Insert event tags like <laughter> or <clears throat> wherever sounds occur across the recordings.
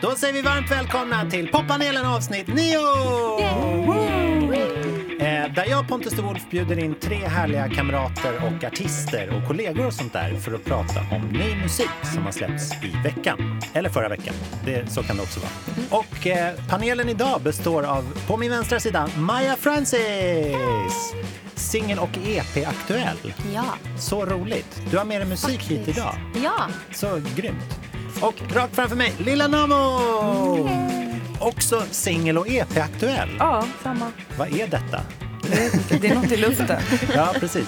Då säger vi varmt välkomna till poppanelen avsnitt 9! Eh, där jag, Pontus de Wolf, bjuder in tre härliga kamrater och artister och kollegor och sånt där för att prata om ny musik som har släppts i veckan. Eller förra veckan. Det, så kan det också vara. Och eh, panelen idag består av, på min vänstra sida, Maja Francis! Singel och EP-aktuell. Ja. Så roligt. Du har med dig musik hit idag. Ja. Så grymt. Och rakt framför mig, Lilla Namo! Också singel och EP-aktuell. Ja, samma. Vad är detta? Det är något i luften. Ja, precis.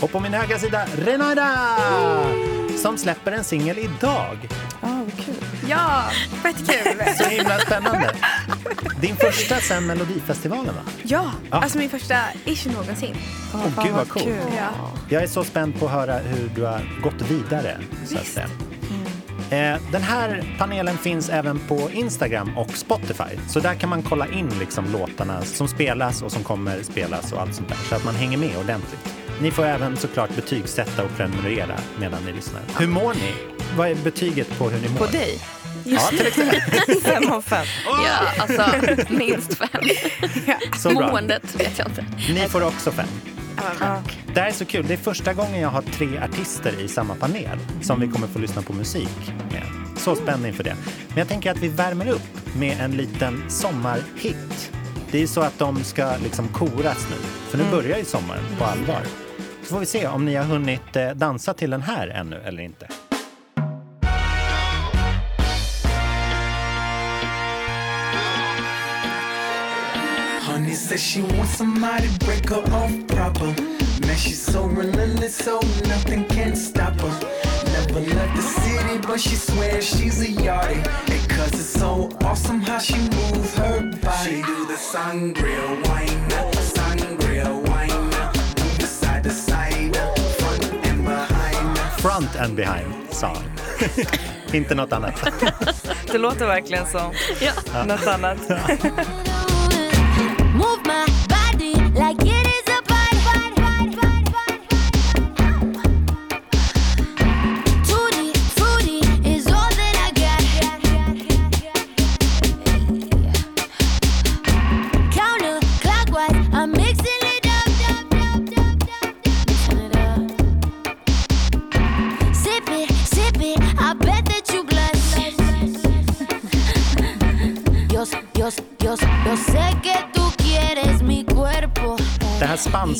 Och på min högra sida, Renaida! Som släpper en singel idag. Ja, vad kul. Ja, fett kul! Så himla spännande. Din första sen Melodifestivalen, va? Ja, Ja. alltså min första ish någonsin. Åh, fan, gud vad coolt. kul. Ja. Jag är så spänd på att höra hur du har gått vidare. Så att säga. Eh, Den här panelen finns även på Instagram och Spotify. Så där kan man kolla in liksom låtarna som spelas och som kommer spelas och allt sånt där. Så att man hänger med ordentligt. Ni får även såklart betygsätta och prenumerera medan ni lyssnar. Hur mår ni? Vad är betyget på hur ni mår? På dig? Ja, till exempel. Fem av fem. Ja, alltså minst fem. Så bra. Måendet vet jag inte. Ni får också fem. Ja. Det här är så kul. Det är första gången jag har tre artister i samma panel som vi kommer få lyssna på musik med. Så spänd inför det. Men jag tänker att vi värmer upp med en liten sommarhit. Det är så att de ska liksom koras nu. För nu börjar ju sommaren på allvar. Så får vi se om ni har hunnit eh, dansa till den här ännu eller inte. Says she wants somebody to break her off proper. Man, she's so relentless, so nothing can stop her. Never left the city, but she swears she's a yardie. And cause it's so awesome how she moves her body. She do the sangria wine, sangria wine. Move side to side, front and behind. Front and behind, sa han. <laughs> inte något annat. <laughs> Det låter verkligen som något annat. <laughs>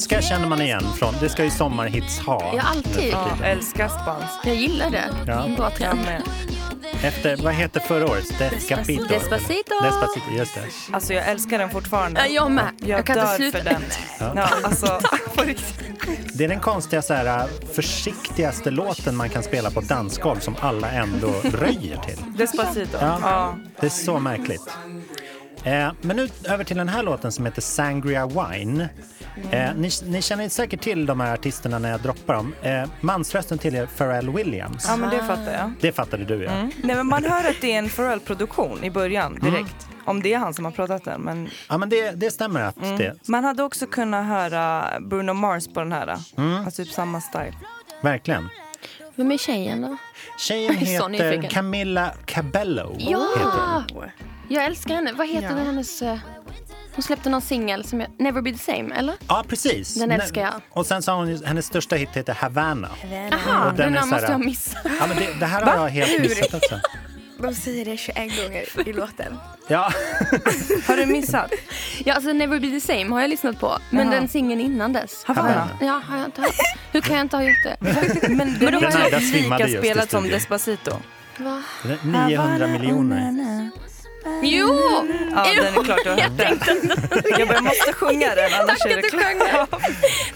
spanska känner man igen från, det ska ju sommarhits ha. Ja, alltid. Ja, älskar spansk. Jag gillar det. Ja. Bra Jag trend. Efter, vad heter förra årets? Despacito. Despacito. Despacito, just det. Alltså jag älskar den fortfarande. Ja, jag med. Jag, Jag kan inte dör sluta. för den. Ja, alltså, <laughs> på riktigt. Det är den konstiga, så här, försiktigaste låten man kan spela på dansgolv som alla ändå röjer till. Despacito. Ja. Ja. Det är så märkligt. Eh, men nu över till den här låten som heter Sangria Wine. Eh, ni, ni känner säkert till de här artisterna när jag droppar dem. Eh, mansrösten tillhör Pharrell Williams. ja, men det fattar jag. Det fattade du ja. Nej, men man hör att det är en Pharrell-produktion i början Mm. direkt. Om det är han som har pratat den. Men Ja men det, det stämmer att det, man hade också kunnat höra Bruno Mars på den här. Mm. Alltså typ samma style. verkligen. Vem är tjejen då? Tjejen <laughs> är heter. Camilla Cabello. Heter Ja! hon. Jag älskar henne. Vad heter Ja. hennes... eh, Hon släppte någon singel som jag... Never be the same, eller? ja, precis. Den älskar jag. Och sen har hon, hennes största hit heter Havana. Aha, Och den den, måste jag missa. Ja, men det, det här har jag helt missat också. De säger det 21 gånger i låten. Ja, <laughs> Har du missat? Ja, alltså Never be the same har jag lyssnat på. Men Jaha. den singeln innan dess. Havana. Ja, har jag inte hört. Hur kan jag inte ha gjort det? Men den då är har jag- typ lika i spelad som. Despacito. Va? 900 miljoner. Jo! Ja, den är klart du har hört den. Jag bara, måste sjunga den annars Tack är det klart.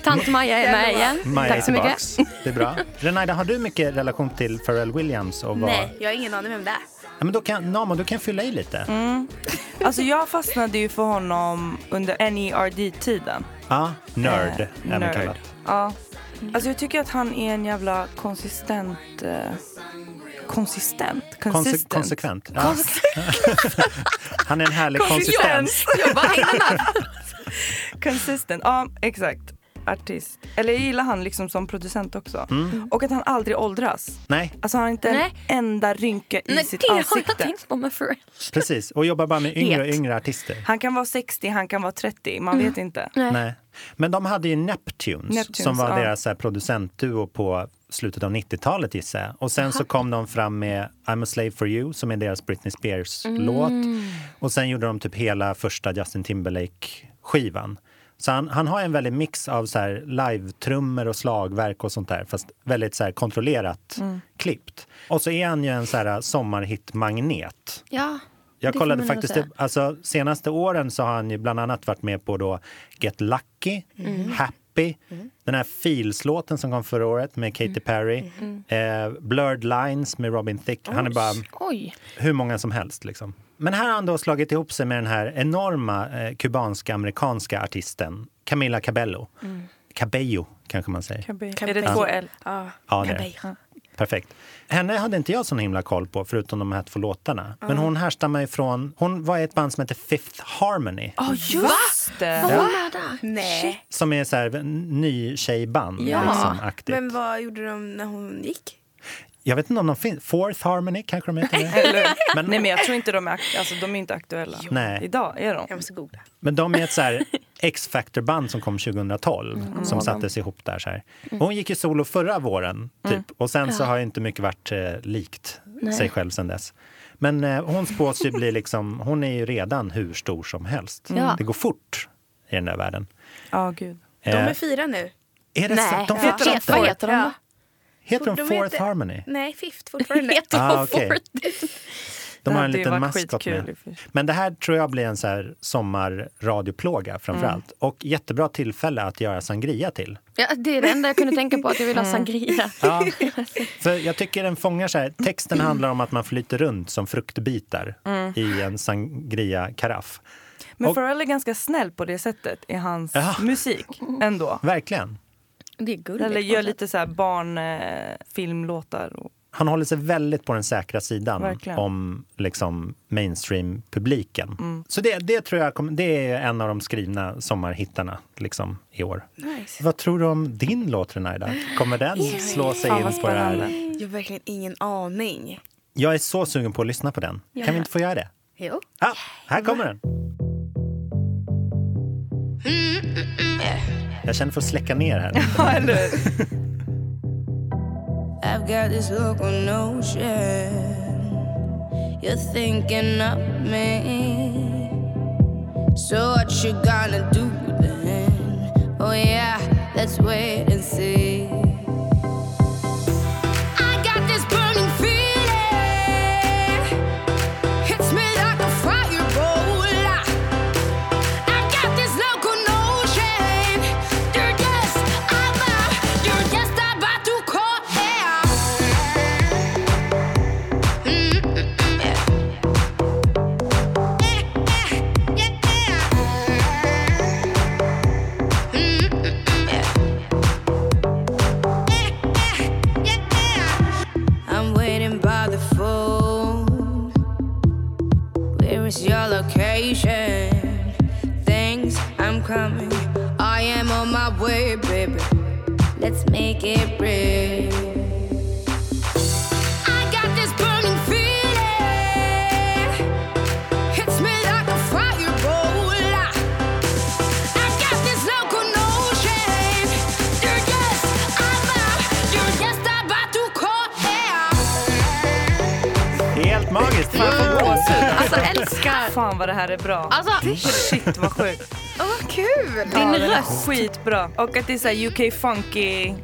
Tant Maja är med igen. Maja Tack så mycket. Det är bra. Renaida, har du mycket relation till Pharrell Williams? Och vad... Nej, jag har ingen aning vem det är. Ja, men då kan, Namo, du kan fylla i lite. Mm. Alltså jag fastnade ju för honom under NERD-tiden. Ja, nörd, Eh, kallat. Ja. Alltså jag tycker att han är en jävla konsistent... Eh, konsistent? Konse- Consistent. konsekvent. Ja. <laughs> Han är en härlig konsistens. Jag bara hängde med. Consistent, ja exakt. artist. Eller jag gillar han liksom som producent också. Mm. Och att han aldrig åldras. Nej, Alltså han har inte Nej. en enda rynka i Nej, sitt det har jag ansikte. tänkt på med Pharrell. precis. Och jobbar bara med yngre och yngre artister. Han kan vara 60, han kan vara 30, man Mm. vet inte. Nej. Nej. Men de hade ju Neptunes, Neptunes, som var ja. deras här, producentduo på slutet av 90-talet gissar jag. Och sen så kom de fram med I'm a slave for you som är deras Britney Spears-låt. Och sen gjorde de typ hela första Justin Timberlake-skivan. Så han, han har en väldig mix av så här live-trummor och slagverk och sånt där, fast väldigt så kontrollerat klippt. Och så är han ju en så här sommarhit-magnet. Ja, Jag kollade faktiskt, det, alltså senaste åren så har han ju bland annat varit med på då Get Lucky, Mm. Happy, den här Feels-låten som kom förra året med Katy Mm. Perry, eh, Blurred Lines med Robin Thicke. Han är bara Oj. hur många som helst liksom. Men här har han då slagit ihop sig med den här enorma eh, kubanska amerikanska artisten Camila Cabello. Mm. Cabello kanske man säger. Är det två L? Ja. Ja, det är. Perfekt. Henne hade inte jag så himla koll på, förutom de här två låtarna. Men hon härstammar ifrån... Hon var i ett band som heter Fifth Harmony. Ja, just det! Var hon med? Nej. Som är så här, ny tjejband. Ja. Liksom. Men vad gjorde de när hon gick? Jag vet inte om de finns. Fourth Harmony kanske de heter. det. <laughs> Eller, Men- Nej men jag tror inte de är, alltså, de är inte aktuella. Nej. Idag är de. Jag måste googla. Men de är ett så här <laughs> X-Factor-band som kom 2012 som sattes ihop där. Så här. Och hon gick ju solo förra våren, typ. Och sen så har ju inte mycket varit eh, likt sig själv sen dess. Men eh, hon spås ju bli liksom, hon är ju redan hur stor som helst. Ja. Det går fort i den där världen. Ja, gud. De Eh, är fyra nu. är det Nej? De heter heter, de, vad heter de Ja. heter de De Fourth heter- Harmony? Nej, Fifth fortfarande. Heter <laughs> de Ah, okej. <laughs> Fort? De Det har en liten maskot med. Men det här tror jag blir en så här sommarradioplåga framför Mm. allt. Och jättebra tillfälle att göra sangria till. Ja, det är det enda jag kunde tänka på, att jag vill ha sangria. <laughs> Ja, för jag tycker den fångar så här. Texten handlar om att man flyter runt som fruktbitar Mm. i en sangria-karaff. Men Och- Pharrell är ganska snäll på det sättet i hans Ja. musik ändå. Verkligen. Det är gulligt. Eller gör något lite så här barnfilmlåtar. Eh, och, Han håller sig väldigt på den säkra sidan Verkligen. om liksom, mainstream-publiken. Mm. Så det, det tror jag kommer- det är en av de skrivna sommarhittarna liksom, i år. Nice. Vad tror du om din låt, Renaida? Kommer den slå sig in på det här? Jag har verkligen ingen aning. Jag är så sugen på att lyssna på den. Kan vi inte få göra det? Jo. Ah, här kommer den! Jag känner för att släcka ner här. <laughs> Ja, eller? <laughs> I've got this look on ocean. You're thinking of me. So what you gonna do then? Oh yeah, let's wait and see. Skitbra. Och att det är så här UK funky.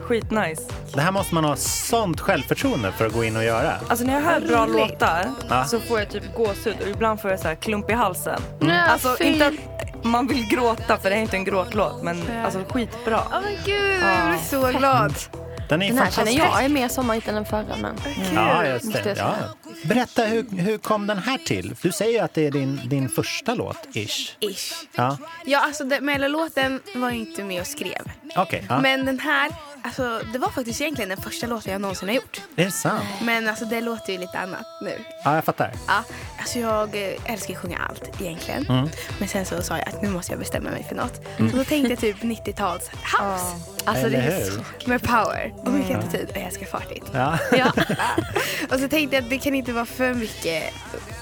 Skitnice. Det här måste man ha sånt självförtroende för att gå in och göra. Alltså när jag hör bra låtar Ja. så får jag typ gåshud och ibland får jag så här klump i halsen. Nej, Alltså fy. inte att man vill gråta för det är inte en gråtlåt men alltså skitbra. Åh men gud, jag blir så glad. Den är Den här känner fantastisk. jag är mer sommarhit än den förra. Men... Ja, just det. Ja. Berätta, hur, hur kom den här till? Du säger att det är din, din första låt, ish. Ish. Ja, Ja, alltså den- Mellolåten var jag inte med och skrev. okej. ja. Men den här Alltså, det var faktiskt egentligen den första låten jag någonsin har gjort. Är det sant? Men alltså, det låter ju lite annat nu. Ja, jag fattar. Ja, alltså jag eh, älskar att sjunga allt egentligen. Mm. Men sen så sa jag att nu måste jag bestämma mig för något. Så då tänkte jag typ 90-tals house. Alltså det Eller är hur? så Med power och mycket attityd och jag älskar fartigt. Ja. Ja. <laughs> Och så tänkte jag att det kan inte vara för mycket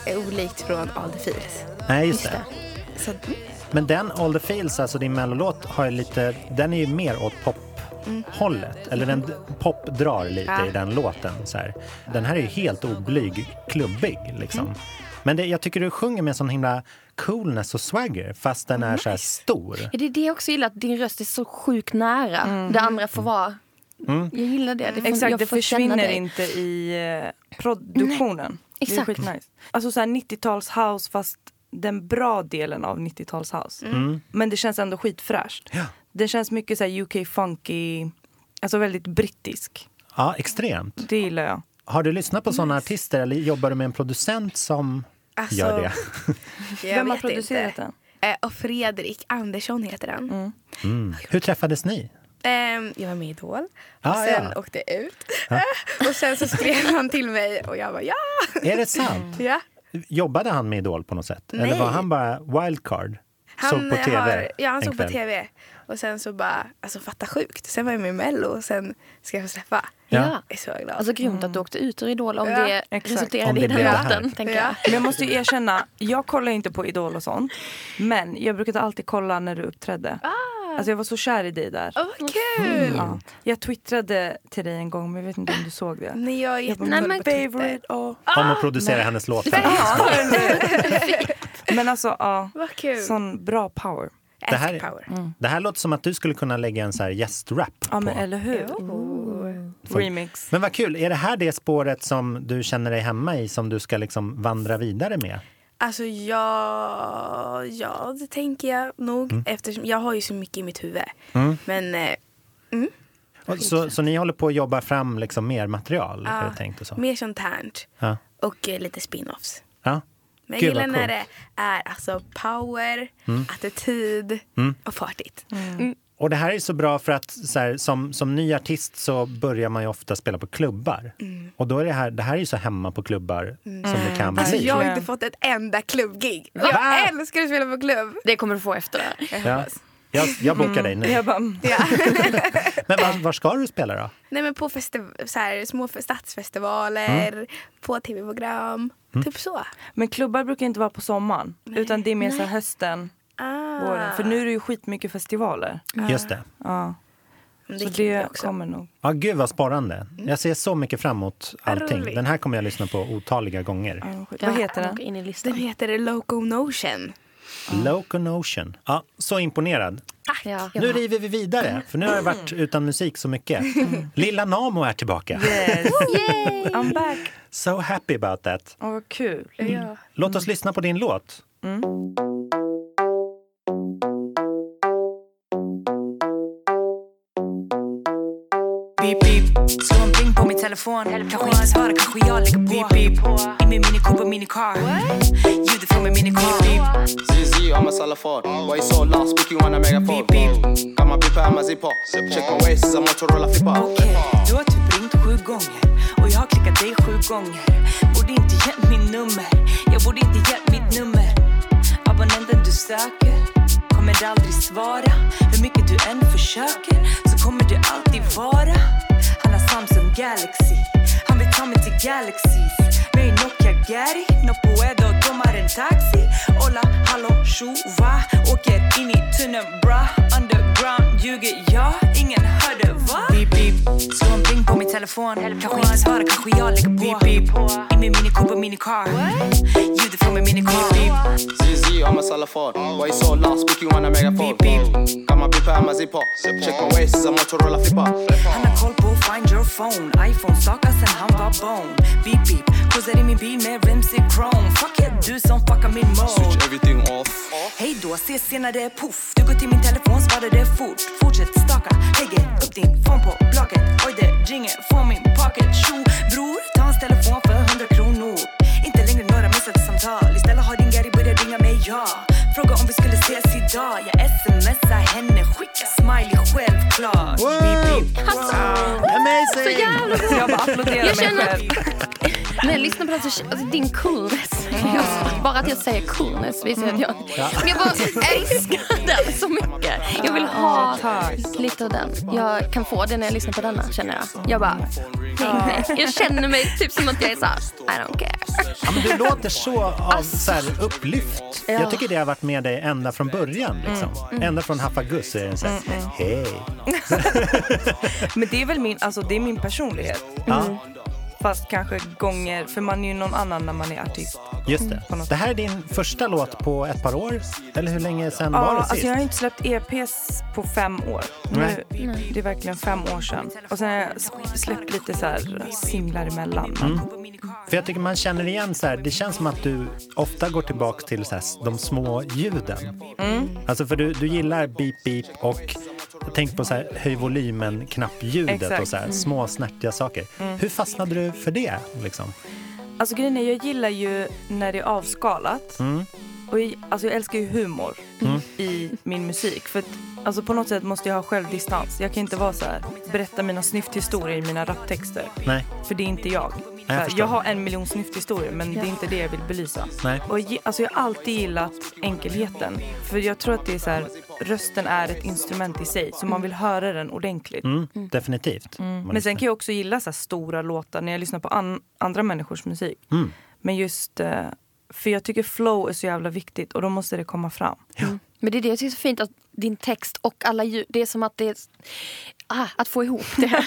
eh, olikt från All the Feels. Nej, just det. Så Men den All the Feels, alltså din mellolåt, har ju lite, den är ju mer åt pop-hållet. Eller den pop drar lite Ja. i den låten. Så här. Den här är ju helt oblyg, klubbig liksom. Men det, jag tycker du sjunger med sån himla coolness och swagger fast den är så här stor. Ja, det är det jag också gillar, att din röst är så sjukt nära. Det andra får vara... Mm. Jag gillar det. det får, Exakt, det försvinner inte i eh, produktionen. Det är exakt. skitnice. Alltså så här 90-tals house fast den bra delen av 90-tals house. Men det känns ändå skitfräscht. Ja. Det känns mycket så här UK funky, alltså väldigt brittisk. Ja, extremt. Det gillar jag. Har du lyssnat på såna artister eller jobbar du med en producent som Alltså, gör det? <laughs> jag Vem har producerat inte. den? Eh, och Fredrik Andersson heter han. Mm. Hur träffades ni? Ehm, jag var med i Idol och Ah, sen ja. åkte jag ut. <laughs> och sen så skrev han till mig och jag bara ja. Är det sant? ja. Jobbade han med Idol på något sätt? Eller Nej. var han bara wildcard? Han såg på tv? Har, ja, han såg på tv. Och sen så bara, alltså fatta sjukt. Sen var jag med i Mello och sen ska jag få släppa. Ja. Ja. Jag är så glad. Alltså grymt att du åkte ut ur Idol om Ja, det exakt. Om resulterade det i den låten. Tänker Ja. jag. Men jag måste ju erkänna, jag kollar inte på Idol och sånt. Men jag brukade alltid kolla när du uppträdde. Alltså jag var så kär i dig där. Åh vad kul! Ja. Jag twittrade till dig en gång men jag vet inte om du såg det. Nej, jag är men på Twitter. favorite och... Om att producera hennes låtar. <laughs> <laughs> Men alltså ja, Vad kul. sån bra power. Det här power. Det här låter som att du skulle kunna lägga en så här gästrap Ja på. men eller hur? Folk- Remix. Men vad kul, är det här det spåret som du känner dig hemma i som du ska liksom vandra vidare med? Alltså ja, ja, det tänker jag nog. Eftersom jag har ju så mycket i mitt huvud. Men eh, Och Så, så ni håller på att jobba fram liksom mer material? Det tänkt och så? mer sånt här. Ja. Och eh, lite spin-offs. Ja. Men jag Gud, gillar när det är alltså power, attityd och fartigt. Och det här är så bra för att så här, som, som ny artist så börjar man ju ofta spela på klubbar. Och då är det här, det här är ju så hemma på klubbar som det kan Alltså bli. jag har inte fått ett enda klubbgig. Va? Jag älskar att spela på klubb. Det kommer du få efter det här. Ja. Jag, jag bokar dig nu. Jag bara, mm. Ja. <laughs> Men var, var ska du spela då? Nej men på festi- så här, små fe- stadsfestivaler, Mm. på tv-program. Typ så. men klubbar brukar inte vara på sommaren. Utan det är mer så hösten, Ah. våren. För nu är det ju skitmycket festivaler. Just det. Ja. Men Så det också. kommer nog. Ja, gud vad sparande. Jag ser så mycket fram emot allting. Den här kommer jag lyssna på otaliga gånger. Ja, Vad heter den? In i listan. Den heter Locomotion. Locomotion. Ja, så imponerad. Ja. Nu river vi vidare, för nu har jag varit utan musik så mycket. Lilla Namo är tillbaka. Yes. I'm back. So happy about that. Åh vad kul. Ja. Låt oss lyssna på din låt. Beep min telefon Kanske inte svara, kanske jag lägger på Beep beep, i min mini Cooper mini car Ljudet från min mini car ZZ, I'm a salafar. Why you so lost? Speaking on a megaphone. Beep, beep. Got my beeper and my zipper. Check my waist, a Motorola flipper. Okej, du har typ ringt sju gånger Och jag har klickat dig sju gånger Borde inte gett min nummer Jag borde inte gett mitt nummer Abonnenten du söker Kommer aldrig svara Hur mycket du än försöker Så kommer du alltid vara han har Samsung Galaxy. Han vill ta mig till Galaxies Med en Nokia Gary. No puedo tomar en taxi. Hola, hallå, tjova Åker in i tunneln bra. Underground ljuger jag. Ingen hörde va? Beep beep telefon Kanske inte svara, kanske jag lägger på Beep beep I min mini Cooper mini car Ljudet från min mini car ZZ, I'm a salafar. Why you so lost? Speaking on a megaphone. Beep, beep. Got my beeper and my zipper. Check my waist, a Motorola flipper. Han har koll på find your phone iPhone stakar sen han var bone Beep beep Cruisar i min bil med rims i chrome Fuck yeah, du som fuckar min mode Switch everything off. Hej då, ses senare, puff Du går till min telefon, svarar det fort Fortsätt staka, lägger upp din phone på blocket Oj, det ringer från min pocket. Tjo, bror, ta hans telefon för 100 kronor. Inte längre några missade samtal Istället har din Gary börjat ringa mig, ja. Fråga om vi skulle ses idag. Jag smsar henne, skicka smiley, självklart. Beep, beep. jävla Så jag bara applåderar mig själv. När jag lyssnar på den så alltså, din coolness. Jag, <laughs> bara att jag säger coolness visar att jag... Men jag bara älskar den så mycket. Jag vill ha tack. lite av den. Jag kan få det när jag lyssnar på denna känner jag. Jag bara, med. Jag känner mig typ som att jag är såhär, I don't care. Ja, men du låter så, av, så här, upplyft. Ja. Jag tycker det har varit med dig ända från början. Liksom. Ända från Haffa Gus är det så här, hej. <laughs> Men det är väl min, alltså, det är min personlighet. Ja, Fast kanske gånger, för man är ju någon annan när man är artist. just det. något Det här är din första låt på ett par år? Eller hur länge sedan var Ja, det alltså sist? jag har inte släppt EPs på fem år. Nu, det är verkligen fem år sedan. Och sen har jag släppt lite så här singlar emellan. Mm. För jag tycker man känner igen så här, det känns som att du ofta går tillbaka till så här, de små ljuden. Mm. Alltså för du, du gillar beep beep och tänk på så här, höj volymen knappljudet Exakt. Mm. och så här, små snärtiga saker. Hur fastnade du för det? Liksom? Alltså grejen är, jag gillar ju när det är avskalat. Mm. Och jag, alltså jag älskar ju humor i min musik. För att, alltså på något sätt måste jag ha självdistans. Jag kan inte vara så här, berätta mina snyfthistorier i mina raptexter. Nej, För det är inte jag. Så jag jag har en miljon snyfthistorier men det är inte det jag vill belysa. nej. Och ge- alltså jag har alltid gillat enkelheten. För jag tror att det är så här, rösten är ett instrument i sig. Så man vill höra den ordentligt. Mm, definitivt. Men sen kan jag också gilla så här stora låtar när jag lyssnar på an- andra människors musik. Mm. Men just, eh, för jag tycker flow är så jävla viktigt och då måste det komma fram. Men det är det jag tycker är så fint att din text och alla ljud, det är som att det är ah, att få ihop det. <laughs>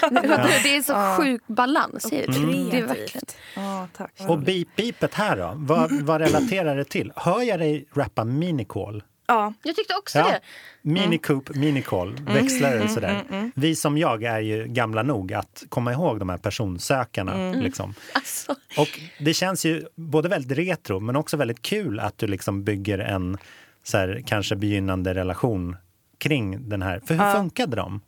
Det är så sjuk balans i det. Det är verkligen. Ja, tack. Och beep-beepet här då? Vad, vad relaterar det till? Hör jag dig rappa minicall? Ja, Jag tyckte också Ja. det. Mini Coop, minicall, växlare sådär. Vi som jag är ju gamla nog att komma ihåg de här personsökarna. Liksom. <laughs> Alltså, Och det känns ju både väldigt retro men också väldigt kul att du liksom bygger en så här, kanske begynnande relation kring den här. För hur funkade de?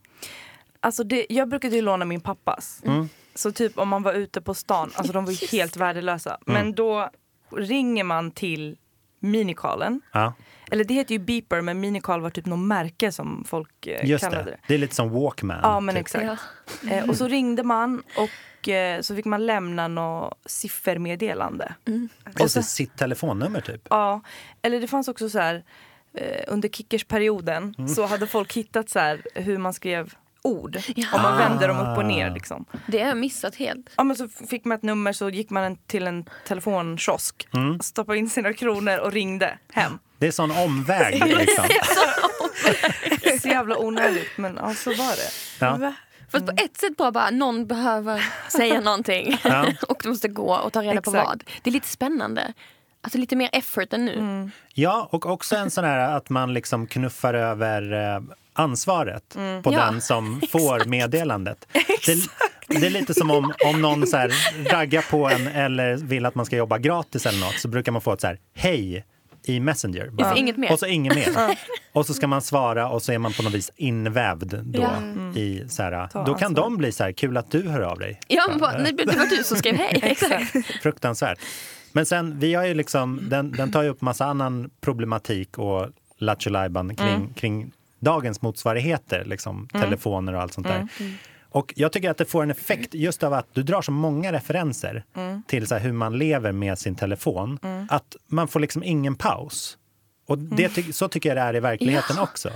alltså det, jag brukade ju låna min pappas. Mm. Så typ om man var ute på stan, alltså de var ju helt värdelösa. Mm. Men då ringer man till minikalen. Ja, Eller det heter ju beeper men minikal var typ något märke som folk eh, just kallade det. det. Det är lite som Walkman. Ja men typ. exakt. Eh, och så ringde man och eh, så fick man lämna något siffermeddelande. Just det, sitt telefonnummer typ. Ja, eller det fanns också så här eh, under kickersperioden Mm. så hade folk hittat så här hur man skrev ord. Om man vände dem upp och Ah. ner liksom. det har jag missat helt. Ja men så fick man ett nummer så gick man en, till en telefonkiosk, Mm. stoppade in sina kronor och ringde hem. Det är sån omväg. <laughs> Liksom. Så jävla onödigt men ja så var det. Ja. Fast på ett sätt bara, bara någon behöver säga någonting <laughs> Ja. <laughs> och du måste gå och ta reda på Exakt. vad. Det är lite spännande. Alltså lite mer effort än nu. Mm. ja, och också en sån här att man liksom knuffar över ansvaret på Mm. Ja, den som <laughs> får meddelandet. Det, det är lite som om, om någon så här raggar på en eller vill att man ska jobba gratis eller något så brukar man få ett så här hej i Messenger. Jag får inget mer. Och så inget mer. Och så ska man svara och så är man på något vis invävd då. Ja. I, så här, då kan ansvar. de bli så här, kul att du hör av dig. Ja, men bara, nej, det var du som skrev hej. <laughs> Exakt. Fruktansvärt. Men sen, vi har ju liksom, den, den tar ju upp massa annan problematik och lattjo kring, Mm. kring dagens motsvarigheter, liksom, telefoner och allt sånt Mm. där. Och jag tycker att det får en effekt just av att du drar så många referenser Mm. till så hur man lever med sin telefon, att man får liksom ingen paus. Och det, Mm. ty- så tycker jag det är i verkligheten också.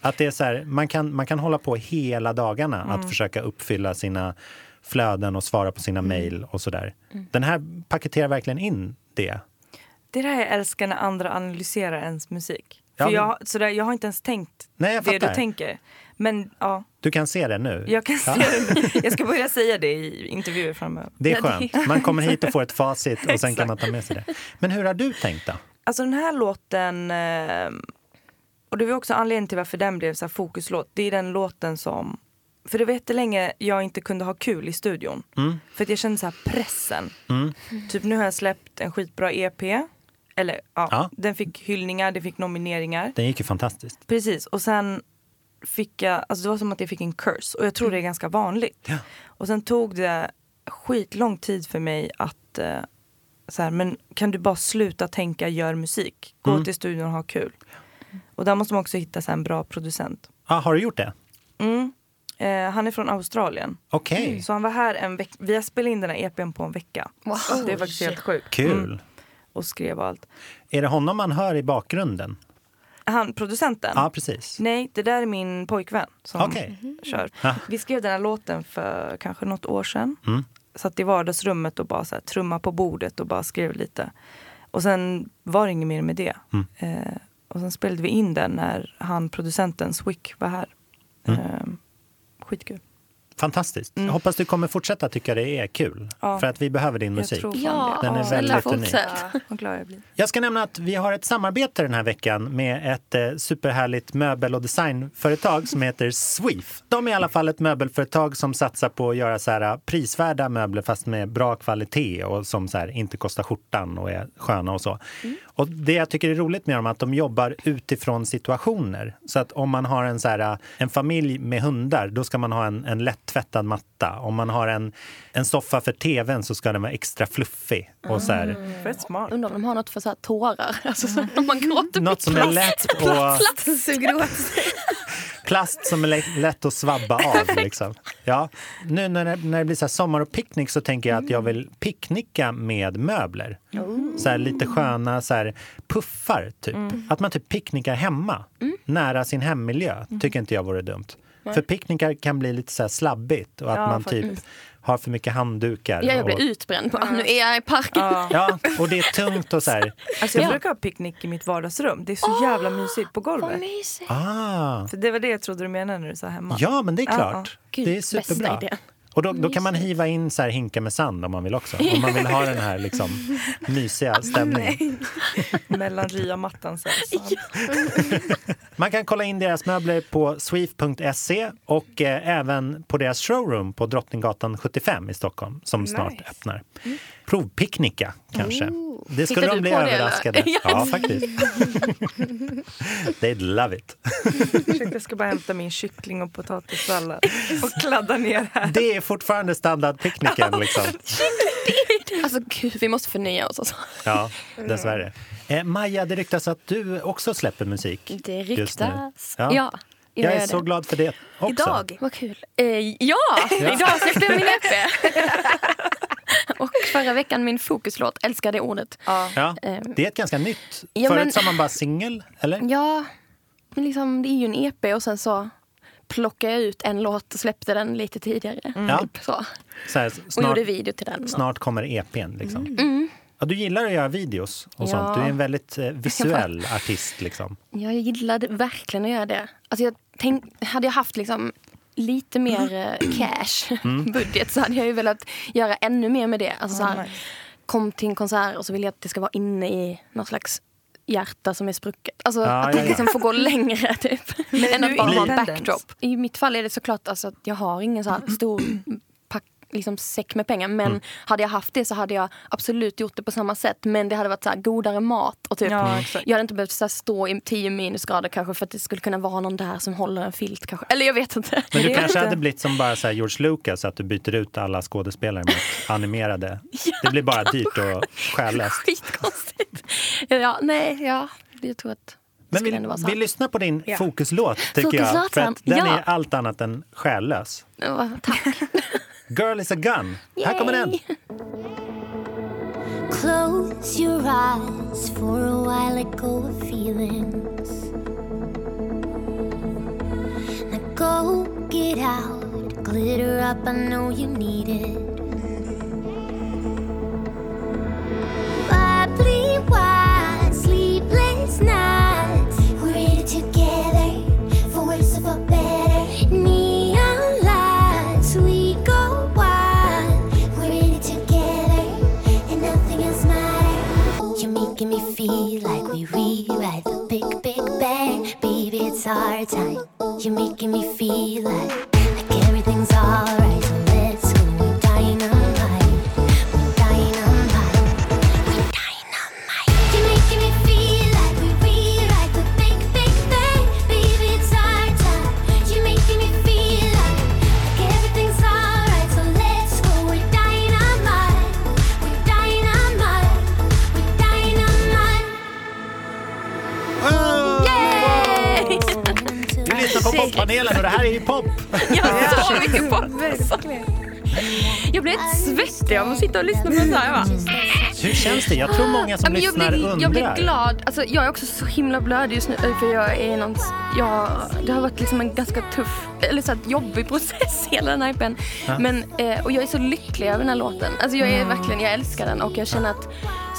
Att det är så här, man, kan, man kan hålla på hela dagarna Mm. att försöka uppfylla sina flöden och svara på sina mejl och sådär. Den här paketerar verkligen in det. Det är det här jag älskar när andra analyserar ens musik. För Ja, jag, så där, jag har inte ens tänkt Nej, jag det du tänker. Men ja, Du kan se det nu. jag kan se det. Jag ska börja säga det i intervjuer framöver. Det är Ja, skönt. Man kommer hit och får ett facit och sen kan man ta med sig det. Men hur har du tänkt då? Alltså den här låten, eh, och det var också anledningen till varför den blev så här fokuslåt. Det är den låten som, för det var jättelänge jag inte kunde ha kul i studion. Mm. För att jag kände så här pressen. Typ nu har jag släppt en skitbra EP. Eller ja, Ja. den fick hyllningar, det fick nomineringar. Den gick ju fantastiskt. Precis, och sen fick jag, alltså det var som att jag fick en curse. Och jag tror det är ganska vanligt. Ja. Och sen tog det skitlång tid för mig att eh, så här, men kan du bara sluta tänka gör musik? Gå Mm. till studion och ha kul. Och där måste man också hitta så här, en bra producent. Ah, har du gjort det? Mm. Eh, han är från Australien. Okej, Så han var här en vecka. Vi har spelat in den här EPn på en vecka. Wow. Det är faktiskt helt sjukt. kul. Mm. Och skrev allt. Är det honom man hör i bakgrunden? Han, producenten? Ja, precis. Nej, det där är min pojkvän som Okej. kör. Vi skrev den här låten för kanske något år sedan. Mm. Satt i vardagsrummet och bara så här, trumma på bordet och bara skrev lite. Och sen var det inget mer med det. Mm. Eh, och sen spelade vi in den när han, producenten Swick, var här. Mm. Eh, skitkul. Fantastiskt. Mm. Jag hoppas du kommer fortsätta tycka det är kul. Ja. För att vi behöver din musik. Ja. Den är väldigt unik. glad jag ska nämna att vi har ett samarbete den här veckan med ett eh, superhärligt möbel och designföretag som heter Sweef. De är i alla fall ett möbelföretag som satsar på att göra så här eh, prisvärda möbler fast med bra kvalitet och som så här, inte kostar skjortan och är sköna och så. Och det jag tycker är roligt med dem är att de jobbar utifrån situationer. Så att om man har en, så här, eh, en familj med hundar, då ska man ha en, en lätt-tvättad matta. Om man har en, en soffa för tvn så ska den vara extra fluffig. Och så här, Fett smart. Undrar om de har något för så här tårar. <laughs> Alltså, så, om man gråter något som är lätt och sig. <laughs> plast som är lätt, att svabba av. Liksom. Ja. Nu när det, när det blir så här sommar och picknick så tänker jag att jag vill picknicka med möbler. Så här, lite sköna så här, puffar, typ. Att man typ picknickar hemma, nära sin hemmiljö, tycker inte jag vore dumt. För picknickar kan bli lite så här slabbigt och att Ja, man typ har för mycket handdukar. Ja, jag blir och, utbränd. Bara, nu är jag i parken. Ja. ja, och det är tungt och så här. Alltså jag Ja. brukar ha picknick i mitt vardagsrum. Det är så jävla mysigt på Vad golvet. mysigt. Ah, För det var det jag trodde du menade när du sa hemma. ja, men det är klart. Gud, det är bästa superbra. idén. Och då, då kan man hiva in så här hinkar med sand om man vill också. Om man vill ha den här liksom, mysiga stämningen. Mellan ryamattan så. Man kan kolla in deras möbler på sweef.se och eh, även på deras showroom på Drottninggatan 75 i Stockholm som snart Nice. öppnar. Provpicknicka kanske. Det skulle Hittar de bli på det, överraskade. <laughs> Ja. Ja, faktiskt. <laughs> They'd love it. Jag ska bara hämta min kyckling och potatissallad och kladda ner här. Det är fortfarande standardpicknicken. Liksom. Alltså gud, vi måste förnya oss. Alltså. Ja, dessvärre. Eh, Maja, det ryktas att du också släpper musik. Det ryktas. Ja. Ja. Jag är det. så glad för det också. Idag. Vad kul. Eh, ja, idag släppte jag min <laughs> EP. Och förra veckan min fokuslåt, älskar det ordet. Ja. Ja, Ehm. det är ett ganska nytt. Ja, Förut men- sa man bara singel, eller? Ja, men liksom, det är ju en EP och sen så plockade jag ut en låt och släppte den lite tidigare. Ja. Typ så. Så här, Och snart, gjorde video till den. snart kommer EPn. Liksom. Ja, du gillar att göra videos och Ja. sånt. Du är en väldigt eh, <laughs> visuell artist. Liksom. Jag gillade verkligen att göra det. Alltså jag tänk, hade jag haft liksom lite mer eh, cash <laughs> Mm. budget så hade jag ju velat göra ännu mer med det. Alltså så Ja, här, nice. Kom till en konsert och så vill jag att det ska vara inne i någon slags hjärta som är sprucket. Alltså Ja, att ja, det ja. liksom får gå längre <laughs> typ. är än att bara ha en backdrop. I mitt fall är det såklart alltså att jag har ingen så här <clears throat> stor liksom säck med pengar. Men Mm. hade jag haft det så hade jag absolut gjort det på samma sätt. Men det hade varit så här godare mat. Och typ, Ja, jag hade inte behövt så stå i 10 minusgrader kanske för att det skulle kunna vara någon där som håller en filt kanske. Eller jag vet inte. Men du kanske hade blivit som bara så här George Lucas, att du byter ut alla skådespelare mot <laughs> animerade. Det blir bara dyrt och <laughs> själlöst. Skitkonstigt. Ja, nej, ja. Jag tror att Men vi, vi lyssnar på din Ja. fokuslåt, tycker jag. För att den ja. är allt annat än själlös. Ja, tack. Girl is a gun. Här kommer den. Yay. Close your eyes for a while, let go of feelings. Now go get out, glitter up, I know you need it. Bubbly white, sleepless nights. We rewrite the big, big bang. Baby, it's our time. You're making me feel like, like everything's alright. Pop. Jag har så mycket pop. Verkligen. Jag blir helt svettig av att sitta och lyssna på det här. Va? Hur känns det? Jag tror många som jag, lyssnar blir, undrar. jag blir glad. Alltså, jag är också så himla blödig just nu för jag är någon, jag, det har varit liksom en ganska tuff, eller så här, jobbig <laughs> process hela den här hypen. Ja. Men, eh, och jag är så lycklig över den här låten. Alltså, jag är verkligen, jag älskar den och jag känner att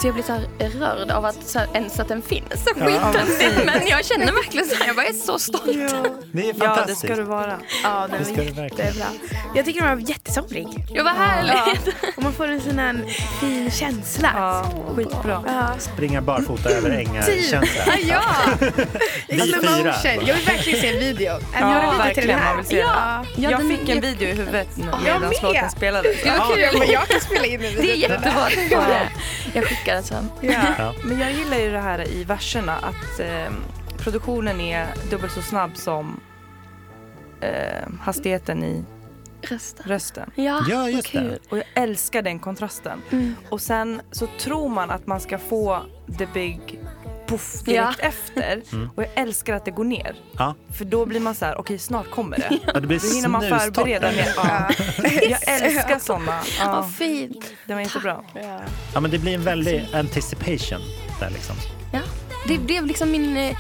så jag blir så här rörd av att så här, ens att den finns. Så skittöntigt. Men jag känner verkligen så här, jag bara är så stolt. Det är Ja, det fantastiskt. ska du vara. Ja, den Det var jättebra. Jag tycker den var jättesomrig. Ja, vad härligt. Och man får en sån här fin känsla. Ja, skitbra. Ja. Springa barfota över ängar känsla. ja! Vi fyra. Jag vill verkligen se en video. Ja, några videor till verkligen, den här? man vill se den. Ja. Ja, jag den fick en video i huvudet Jag medan med. låten spelades. Det var Ja, kul. jag kan spela in en video. Det är den jättebra. Ja. Jag skickar den sen. Ja. <laughs> Ja. Men jag gillar ju det här i verserna att eh, produktionen är dubbelt så snabb som eh, hastigheten i Rösta. rösten. Ja, Ja, just det. kul. Och jag älskar den kontrasten. Mm. Och sen så tror man att man ska få the big puff direkt efter. Mm. Och jag älskar att det går ner. Ja. För då blir man så här, okej snart kommer det. <laughs> Ja, det blir Då hinner man förbereda mer. Ja. <laughs> Jag älskar sådana. Ja, Vad fint. det var inte bra. Ja, men det blir en väldig anticipation där liksom. Ja. Det blev liksom min... eh,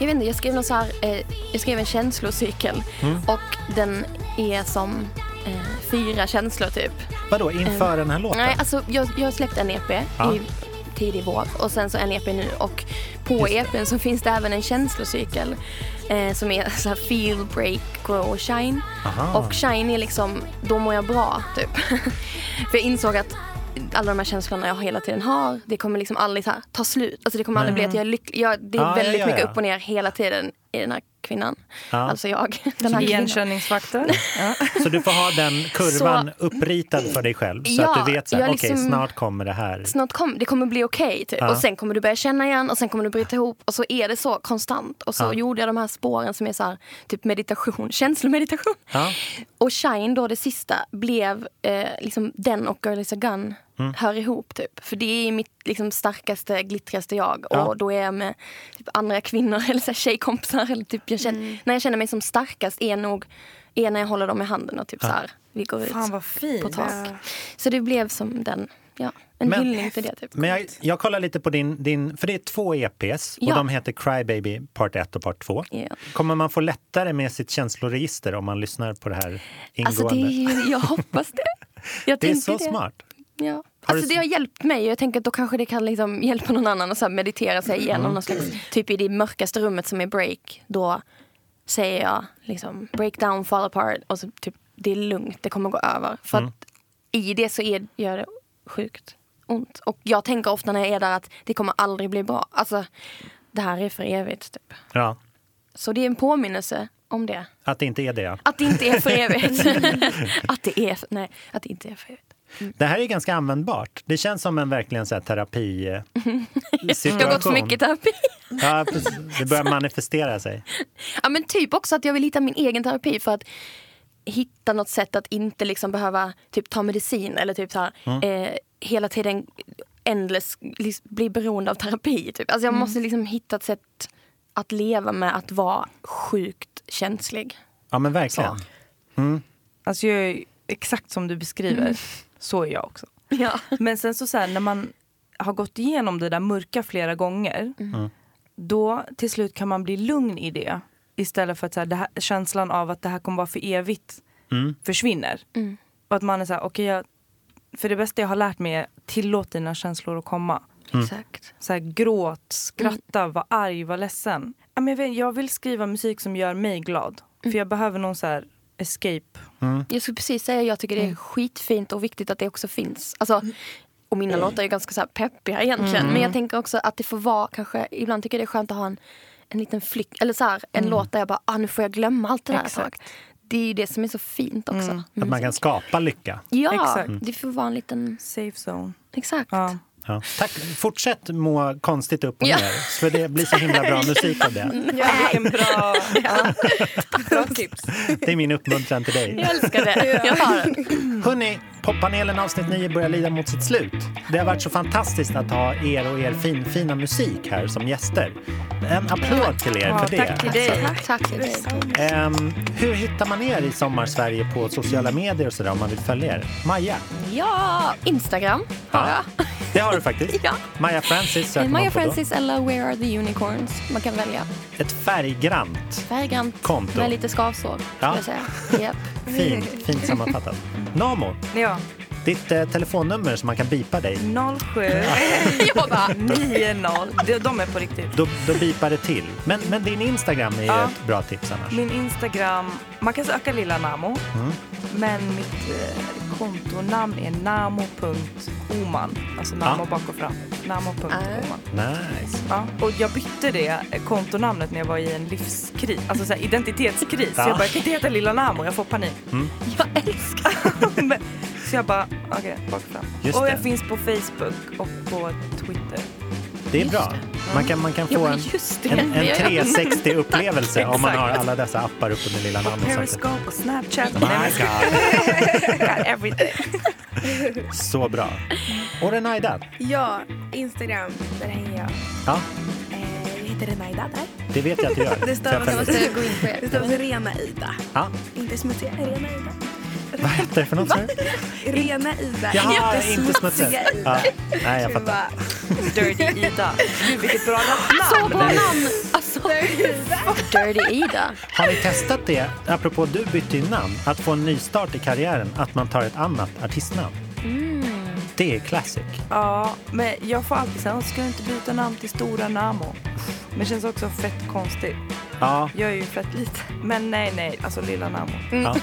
Jag vet inte, jag skrev någon så här, eh, jag skrev en känslocykel Mm. och den är som eh, fyra känslor typ. Vadå, inför den här låten? Nej, alltså jag, jag har släppt en EP Ja. i tidig vår och sen så en EP nu och på. EPn så finns det även en känslocykel eh, som är så feel, break, grow och shine. Aha. Och shine är liksom, då mår jag bra typ. <laughs> För jag insåg att alla de här känslorna jag hela tiden har, det kommer liksom aldrig här, ta slut. Alltså det kommer aldrig bli att jag är lycklig. Jag, det är Ah, ja, väldigt ja, mycket ja. upp och ner hela tiden i den här kvinnan. Ja. Alltså jag. <laughs> Den här. Igenkänningsfaktor. Ja. Så du får ha den <laughs> kurvan uppritad för dig själv så Ja, att du vet så här, okej liksom- snart kommer det här. snart kom, det kommer bli okej typ. Ja. Och sen kommer du börja känna igen och sen kommer du bryta ihop och så är det så konstant. Och så Ja. gjorde jag de här spåren som är så här, typ meditation, <laughs> känslomeditation. Ja. Och Shine då det sista blev eh, liksom den och Girl is a gun Mm. hör ihop typ. För det är mitt liksom, starkaste, glittrigaste jag. Ja. Och då är jag med typ, andra kvinnor <laughs> eller så här, tjejkompisar. Eller, typ, jag känner, När jag känner mig som starkast är nog är när jag håller dem i handen och typ Ja. så här, vi går ut Fan vad fint. på tak. Så det blev som den, ja, en Men- hyllning till det typ. Men jag, jag kollar lite på din, din, för det är två EPs och Ja. de heter Crybaby Part 1 och Part 2. Ja. Kommer man få lättare med sitt känsloregister om man lyssnar på det här ingående? Alltså det är, jag hoppas det. <laughs> Jag Det är så smart. Ja. Alltså det har hjälpt mig och jag tänker att då kanske det kan liksom hjälpa någon annan att så meditera sig igenom Mm. någon slags, typ i det mörkaste rummet som är break, då säger jag liksom break down, fall apart och så typ det är lugnt, det kommer gå över. För Mm. att i det så är, gör det sjukt ont. Och jag tänker ofta när jag är där att det kommer aldrig bli bra. Alltså det här är för evigt typ. Ja, Så det är en påminnelse om det. att det inte är det. Att det inte är för <laughs> evigt. <laughs> att det är, nej, att det inte är för evigt. Det här är ganska användbart. Det känns som en verkligen så här terapi eh, <laughs> situation. Jag har gått för mycket terapi. Ja, precis. det börjar manifestera sig. Ja men typ också att jag vill hitta min egen terapi för att hitta något sätt att inte liksom behöva typ ta medicin eller typ så här, Mm. eh, hela tiden endless lis- bli beroende av terapi. Typ. Alltså jag måste liksom hitta ett sätt att leva med att vara sjukt känslig. Ja, men verkligen. Alltså jag är exakt som du beskriver. Så är jag också. Ja. Men sen så, så här, när man har gått igenom det där mörka flera gånger. Mm. Då till slut kan man bli lugn i det. Istället för att så här, det här, känslan av att det här kommer vara för evigt Mm. försvinner. Mm. Och att man är så här, okej jag, för det bästa jag har lärt mig är tillåt dina känslor att komma. Exakt. Så här, gråt, skratta, var arg, var ledsen. Ja, men jag, vet, jag vill skriva musik som gör mig glad. För jag behöver någon så här escape. Jag skulle precis säga jag tycker det är skitfint och viktigt att det också finns. Alltså, och mina låtar är ju ganska så här peppiga egentligen. Men jag tänker också att det får vara kanske, ibland tycker jag det är skönt att ha en, en liten flykt, eller så här, en låt där jag bara, ah, nu får jag glömma allt det där. ett tag. Exakt. Det är ju det som är så fint också. med Att man kan musik. skapa lycka. Ja, Exakt. det får vara en liten, Safe zone. exakt. Ja. Ja. Tack. Fortsätt må konstigt upp och Ja. ner, för det blir så himla bra musik av det. <laughs> Ja, vilken bra, bra tips. Det är min uppmuntran till dig. Jag älskar det. Jag har den. Hörni, poppanelen avsnitt 9 börjar lida mot sitt slut. Det har varit så fantastiskt att ha er och er fin, fina musik här som gäster. En applåd till er Ja, för det. tack till dig. Tack till dig. Ehm, hur hittar man er i Sommarsverige på sociala medier och sådär om man vill följa er? Maja? Ja, Instagram har jag. Har du faktiskt. <laughs> Ja. Maja Francis söker Maja man på då. Francis eller Where are the unicorns? Man kan välja. Ett färggrant Färggrant konto. med lite skavsår, Ja. jag säga. Japp. <laughs> Fint, fint sammanfattat. Namo, Ja, ditt eh, telefonnummer som man kan bipa dig. 07 <laughs> Jag bara, 90. De- De är på riktigt. Då, då bipar det till. Men, men din Instagram är Ja. ett bra tips annars. Min Instagram, man kan söka Lilla Namo. Mm. Men mitt eh, kontonamn är namo.oman. Alltså namo Ja. bak och fram. Namo.oman. Nice. Ja. Och jag bytte det eh, kontonamnet när jag var i en livskris, alltså så här, identitetskris. Ja. Så jag bara, jag kan inte heta Lilla Namo, jag får panik. jag älskar <laughs> Men- så jag bara, okej, bak och fram. Just och det. jag finns på Facebook och på Twitter. Det är bra. Man kan, man kan Ja, få men en, det. en, en Det gör jag. 360-upplevelse <laughs> om man har alla dessa appar uppe med lilla namn. och sånt. Periscope och Snapchat. My God. <laughs> Got everything. <laughs> Så bra. Och Renaida, Ja, Instagram, där hänger jag. ja, Eh, jag heter Renaida där. det vet jag att du gör. Det stavas, följer. måste gå in på det er. stavas Rena Ida. Ja, Inte smutsiga, Rena Ida. Vad heter det för något? <laughs> Rena Ida, Jaha, inte smutsiga Ja. Ida. Nej, jag Så fattar. bara, <laughs> Dirty Ida. Gud vilket bra Så rappnamn. bra namn! Alltså, Dirty Ida. Har ni testat det, apropå du bytte ju namn, att få en nystart i karriären, att man tar ett annat artistnamn? Det är classic. Ja, men jag får alltid säga, ska du inte byta namn till Stora Namo? Men det känns också fett konstigt. Ja, Jag är ju fett lite. Men nej, nej, alltså Lilla Namo. ja.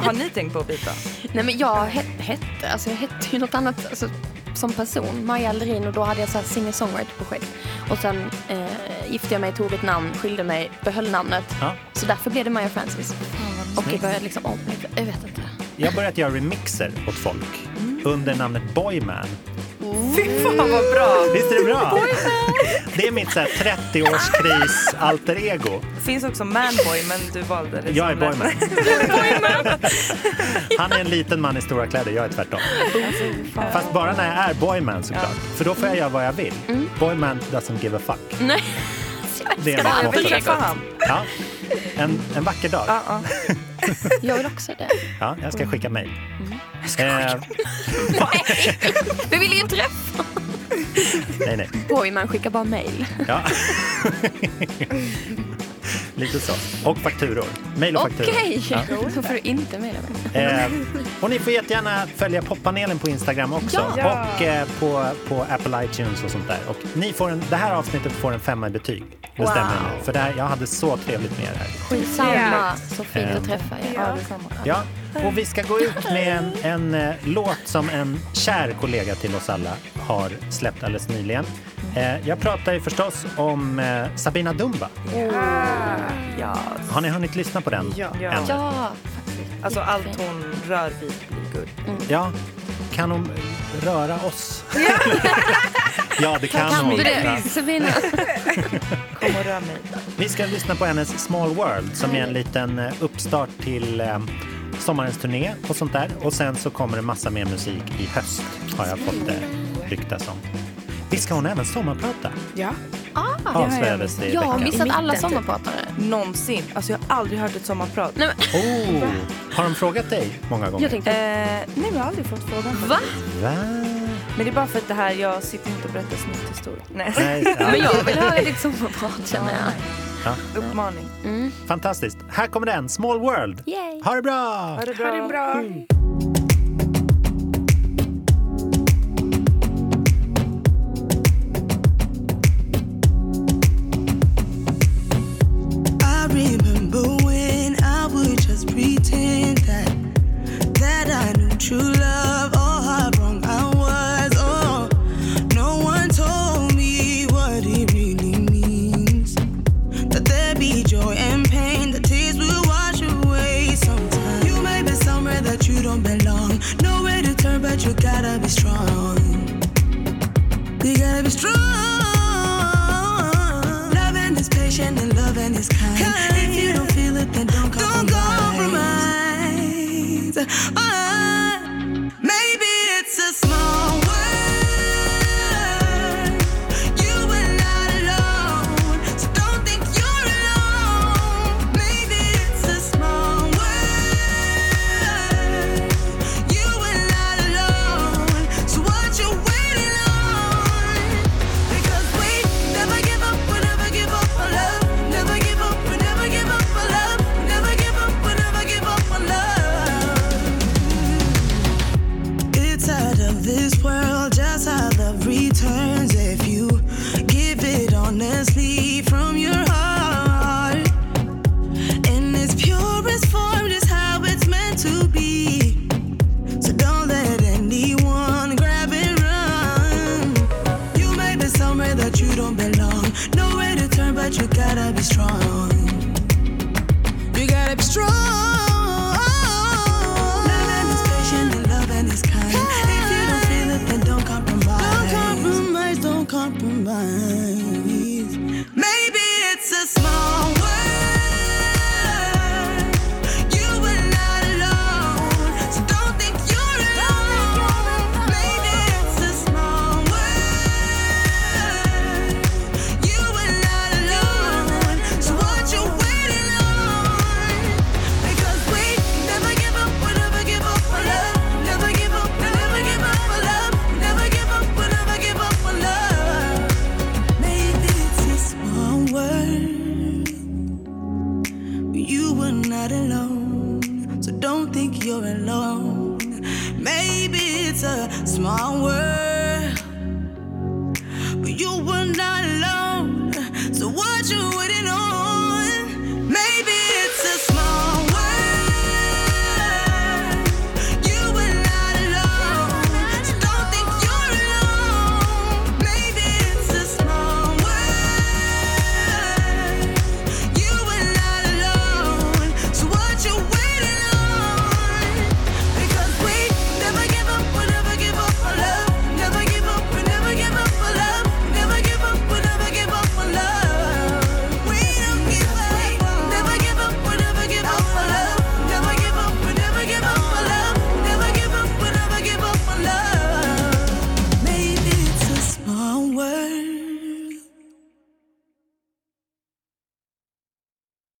Har ni tänkt på att byta? Nej men jag he- hette, alltså jag hette ju något annat alltså, som person, Maja Alderin och då hade jag så här singer-songwriter-projekt. Och sen eh, gifte jag mig, tog ett namn, skilde mig, behöll namnet. Ja. Så därför blev det Maja Francis. Och jag började liksom om, jag vet inte. Jag har börjat göra remixer åt folk under namnet Boyman. Fy fan vad bra! Visst är det bra? Det är mitt så här 30-årskris alter ego. Det finns också Manboy, men du valde det Jag är Boyman. <laughs> <laughs> Han är en liten man i stora kläder, jag är tvärtom. Fast bara när jag är Boyman såklart. För då får jag göra vad jag vill. Boyman doesn't give a fuck. Nej. Det är Jag träffa han. Ja. En, en vacker dag. Ja, ja. <laughs> Jag vill också det. Ja, jag ska skicka mejl. Eh, <laughs> Vi vill ju träffa. nej, nej. Oj, man skickar bara mail. Ja. Lite så. Och fakturor. Mejl och fakturor. Okej, Ja. då får du inte mejla mig. Eh, och ni får jättegärna följa poppanelen på Instagram också. Ja. Och eh, på, på Apple iTunes och sånt där. Och ni får en, det här avsnittet får en femma i betyg. Bestämmer jag nu. För det här, jag hade så trevligt med er här. Skitsamma. Så fint Ehm. att träffa er. Ja. Ja, och vi ska gå ut med en, en eh, låt som en kär kollega till oss alla har släppt alldeles nyligen. Eh, jag pratar ju förstås om eh, Sabina Dumba. Ja, Har ni hunnit lyssna på den? Ja. Ja. än? Ja, alltså allt hon rör vid blir guld. Ja, kan hon röra oss? <laughs> ja, det kan kan hon. du det? Sabina. <laughs> Kom och rör mig. Vi ska lyssna på hennes Small World som är en liten eh, uppstart till eh, sommarens turné och sånt där. Och sen så kommer det massa mer musik i höst har jag fått eh, ryktas om. Visst ska hon även sommarprata? Ja. Avslöjades det i Jag har veckan. missat alla typ. sommarpratare. Någonsin. Alltså jag har aldrig hört ett sommarprat. Nej, men, Oh, har de frågat dig många gånger? jag tänkte, Eh, nej, jag har aldrig fått frågan. va? Va? Men det är bara för att det här, jag sitter inte och berättar snyfthistorier. Nej. Nej, ja. <laughs> Men jag vill höra ditt sommarprat känner jag. Ja, Uppmaning. fantastiskt. Här kommer den, Small World. Yay. Ha det bra! Ha det bra. Ha det bra. I